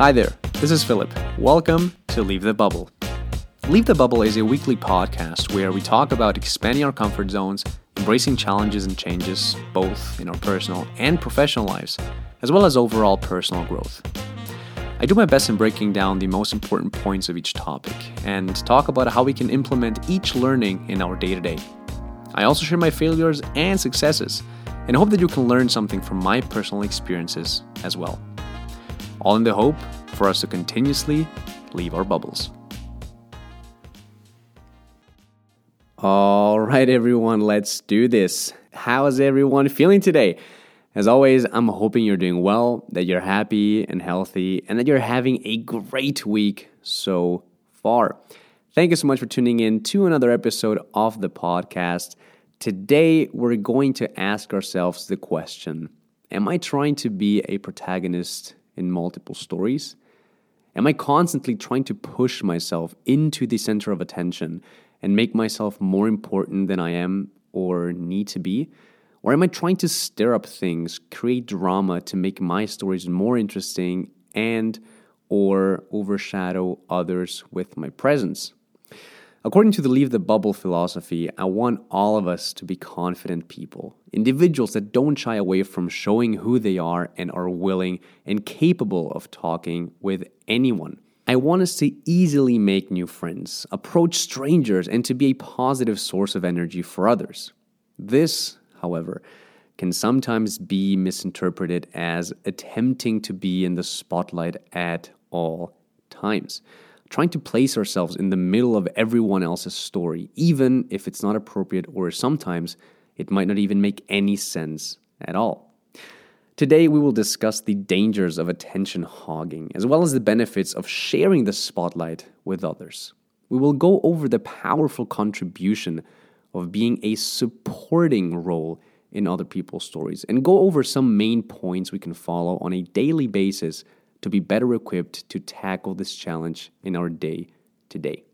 Hi there, this is Philip. Welcome to Leave the Bubble. Leave the Bubble is a weekly podcast where we talk about expanding our comfort zones, embracing challenges and changes, both in our personal and professional lives, as well as overall personal growth. I do my best in breaking down the most important points of each topic and talk about how we can implement each learning in our day to day. I also share my failures and successes and hope that you can learn something from my personal experiences as well all in the hope for us to continuously leave our bubbles. All right, everyone, let's do this. How is everyone feeling today? As always, I'm hoping you're doing well, that you're happy and healthy, and that you're having a great week so far. Thank you so much for tuning in to another episode of the podcast. Today, we're going to ask ourselves the question Am I trying to be a protagonist in multiple stories? Am I constantly trying to push myself into the center of attention and make myself more important than I am or need to be? Or am I trying to stir up things, create drama to make my stories more interesting and or overshadow others with my presence? According to the Leave the Bubble philosophy, I want all of us to be confident people, individuals that don't shy away from showing who they are and are willing and capable of talking with anyone. I want us to easily make new friends, approach strangers, and to be a positive source of energy for others. This, however, can sometimes be misinterpreted as attempting to be in the spotlight at all times trying to place ourselves in the middle of everyone else's story, even if it's not appropriate or sometimes it might not even make any sense at all. Today, we will discuss the dangers of attention hogging, as well as the benefits of sharing the spotlight with others. We will go over the powerful contribution of being a supporting role in other people's stories and go over some main points we can follow on a daily basis to be better equipped to tackle this challenge in our day to day.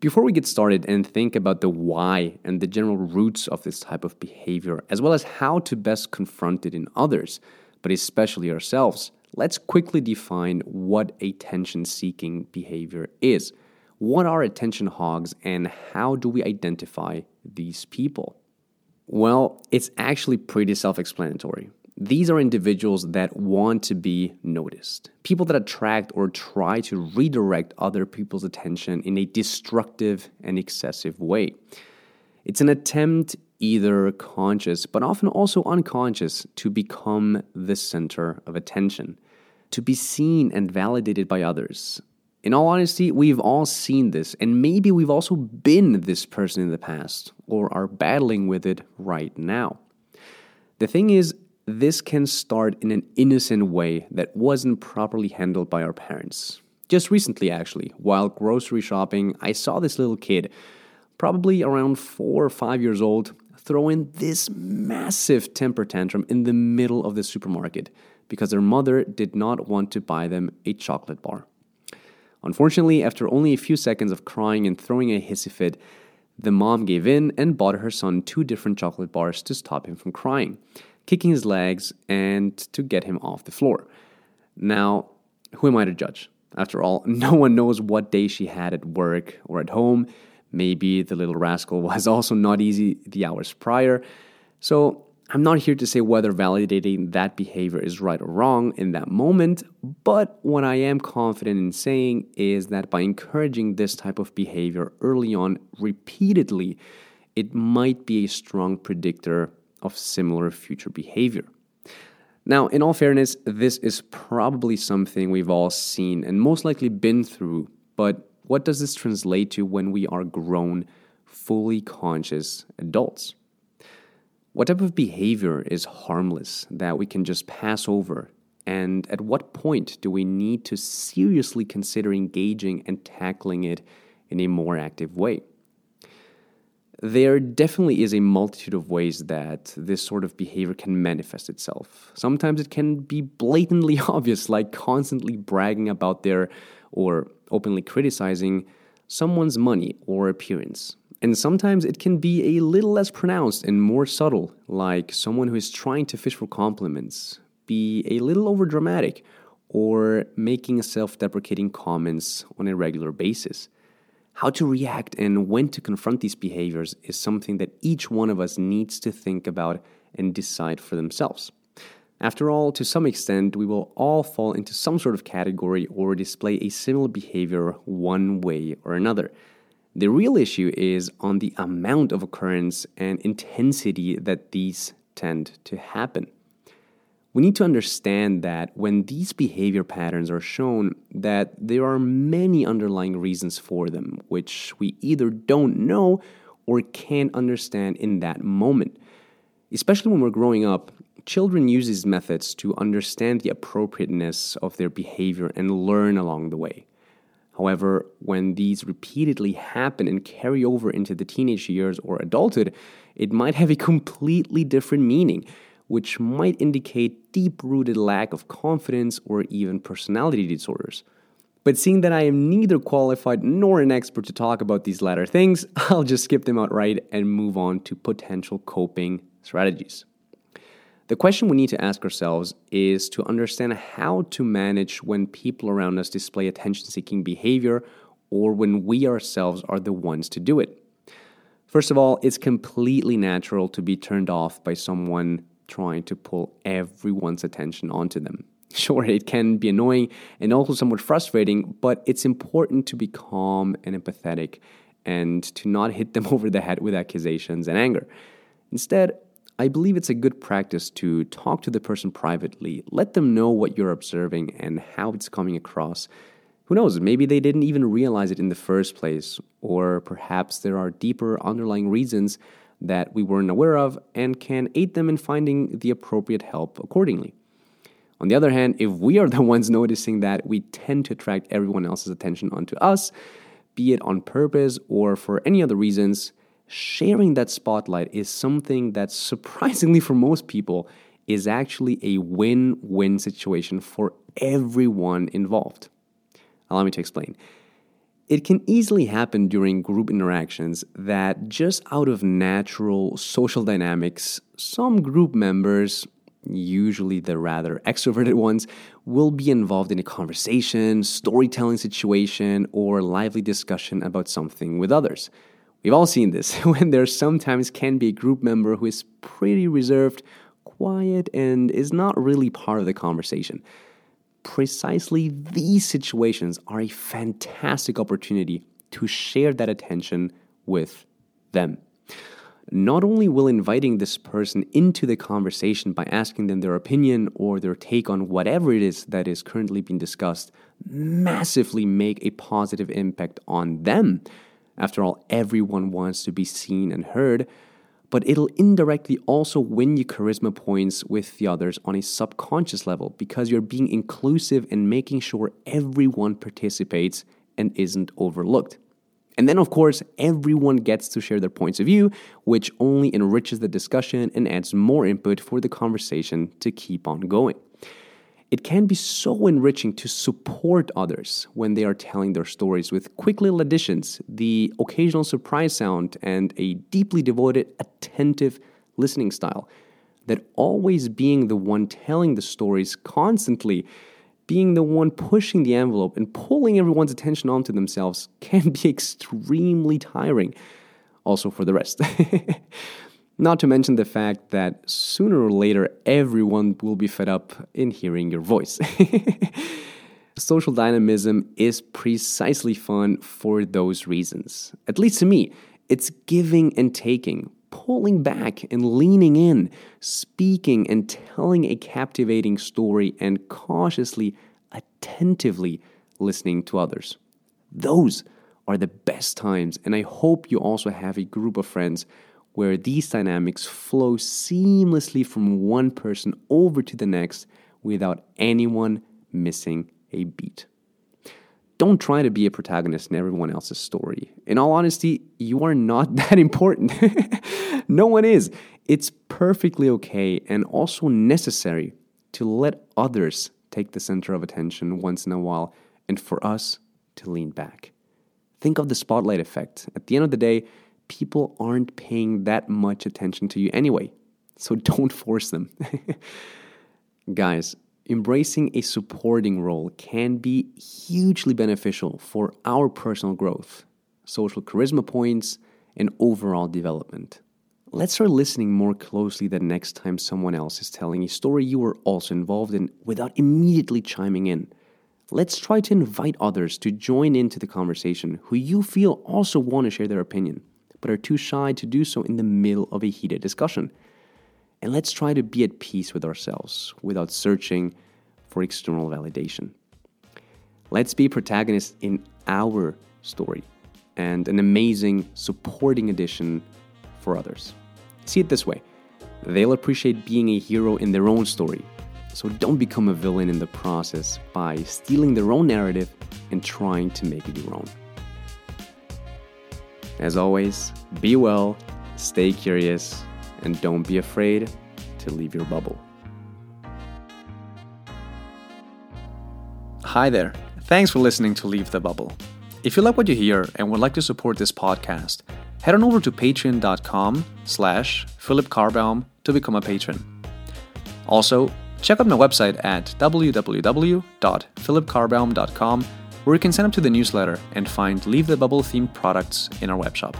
Before we get started and think about the why and the general roots of this type of behavior, as well as how to best confront it in others, but especially ourselves, let's quickly define what attention seeking behavior is. What are attention hogs and how do we identify these people? Well, it's actually pretty self explanatory. These are individuals that want to be noticed, people that attract or try to redirect other people's attention in a destructive and excessive way. It's an attempt, either conscious but often also unconscious, to become the center of attention, to be seen and validated by others. In all honesty, we've all seen this, and maybe we've also been this person in the past or are battling with it right now. The thing is, this can start in an innocent way that wasn't properly handled by our parents. Just recently, actually, while grocery shopping, I saw this little kid, probably around four or five years old, throw in this massive temper tantrum in the middle of the supermarket because their mother did not want to buy them a chocolate bar. Unfortunately, after only a few seconds of crying and throwing a hissy fit, the mom gave in and bought her son two different chocolate bars to stop him from crying kicking his legs and to get him off the floor. Now, who am I to judge? After all, no one knows what day she had at work or at home. Maybe the little rascal was also not easy the hours prior. So, I'm not here to say whether validating that behavior is right or wrong in that moment, but what I am confident in saying is that by encouraging this type of behavior early on repeatedly, it might be a strong predictor of similar future behavior. Now, in all fairness, this is probably something we've all seen and most likely been through, but what does this translate to when we are grown, fully conscious adults? What type of behavior is harmless that we can just pass over? And at what point do we need to seriously consider engaging and tackling it in a more active way? There definitely is a multitude of ways that this sort of behavior can manifest itself. Sometimes it can be blatantly obvious, like constantly bragging about their or openly criticizing someone's money or appearance. And sometimes it can be a little less pronounced and more subtle, like someone who is trying to fish for compliments, be a little over dramatic, or making self deprecating comments on a regular basis. How to react and when to confront these behaviors is something that each one of us needs to think about and decide for themselves. After all, to some extent, we will all fall into some sort of category or display a similar behavior one way or another. The real issue is on the amount of occurrence and intensity that these tend to happen. We need to understand that when these behavior patterns are shown that there are many underlying reasons for them which we either don't know or can't understand in that moment. Especially when we're growing up, children use these methods to understand the appropriateness of their behavior and learn along the way. However, when these repeatedly happen and carry over into the teenage years or adulthood, it might have a completely different meaning which might indicate deep rooted lack of confidence or even personality disorders. But seeing that I am neither qualified nor an expert to talk about these latter things, I'll just skip them outright and move on to potential coping strategies. The question we need to ask ourselves is to understand how to manage when people around us display attention seeking behavior or when we ourselves are the ones to do it. First of all, it's completely natural to be turned off by someone trying to pull everyone's attention onto them. Sure, it can be annoying and also somewhat frustrating, but it's important to be calm and empathetic and to not hit them over the head with accusations and anger. Instead, I believe it's a good practice to talk to the person privately, let them know what you're observing and how it's coming across. Who knows, maybe they didn't even realize it in the first place, or perhaps there are deeper underlying reasons that we weren't aware of and can aid them in finding the appropriate help accordingly. On the other hand, if we are the ones noticing that we tend to attract everyone else's attention onto us, be it on purpose or for any other reasons, sharing that spotlight is something that surprisingly for most people is actually a win win situation for everyone involved. Allow me to explain. It can easily happen during group interactions that just out of natural social dynamics, some group members, usually the rather extroverted ones, will be involved in a conversation, storytelling situation, or lively discussion about something with others. We've all seen this when there sometimes can be a group member who is pretty reserved, quiet, and is not really part of the conversation precisely these situations are a fantastic opportunity to share that attention with them. Not only will inviting this person into the conversation by asking them their opinion or their take on whatever it is that is currently being discussed massively make a positive impact on them. After all, everyone wants to be seen and heard but it'll indirectly also win you charisma points with the others on a subconscious level because you're being inclusive and making sure everyone participates and isn't overlooked. And then, of course, everyone gets to share their points of view, which only enriches the discussion and adds more input for the conversation to keep on going. It can be so enriching to support others when they are telling their stories with quick little additions, the occasional surprise sound, and a deeply devoted, attentive listening style. That always being the one telling the stories constantly, being the one pushing the envelope and pulling everyone's attention onto themselves can be extremely tiring. Also, for the rest. Not to mention the fact that sooner or later everyone will be fed up in hearing your voice. Social dynamism is precisely fun for those reasons. At least to me, it's giving and taking, pulling back and leaning in, speaking and telling a captivating story, and cautiously, attentively listening to others. Those are the best times, and I hope you also have a group of friends where these dynamics flow seamlessly from one person over to the next without anyone missing a beat. Don't try to be a protagonist in everyone else's story. In all honesty, you are not that important. no one is. It's perfectly okay and also necessary to let others take the center of attention once in a while and for us to lean back. Think of the spotlight effect. At the end of the day, people aren't paying that much attention to you anyway. So don't force them. Guys, embracing a supporting role can be hugely beneficial for our personal growth, social charisma points, and overall development. Let's start listening more closely the next time someone else is telling a story you were also involved in without immediately chiming in. Let's try to invite others to join into the conversation who you feel also want to share their opinion, but are too shy to do so in the middle of a heated discussion. And let's try to be at peace with ourselves without searching for external validation. Let's be protagonists in our story and an amazing supporting addition for others. See it this way they'll appreciate being a hero in their own story. So don't become a villain in the process by stealing their own narrative and trying to make it your own. As always, be well, stay curious, and don't be afraid to leave your bubble. Hi there. Thanks for listening to Leave the Bubble. If you like what you hear and would like to support this podcast, head on over to patreon.com slash Philip Carbaum to become a patron. Also, check out my website at www.philipcarbaum.com where you can sign up to the newsletter and find Leave the Bubble themed products in our webshop.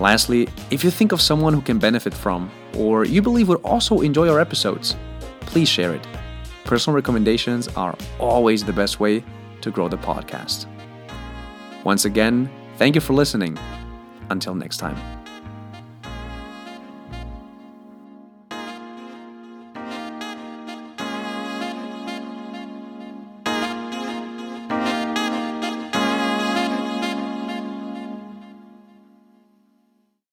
Lastly, if you think of someone who can benefit from, or you believe would also enjoy our episodes, please share it. Personal recommendations are always the best way to grow the podcast. Once again, thank you for listening. Until next time.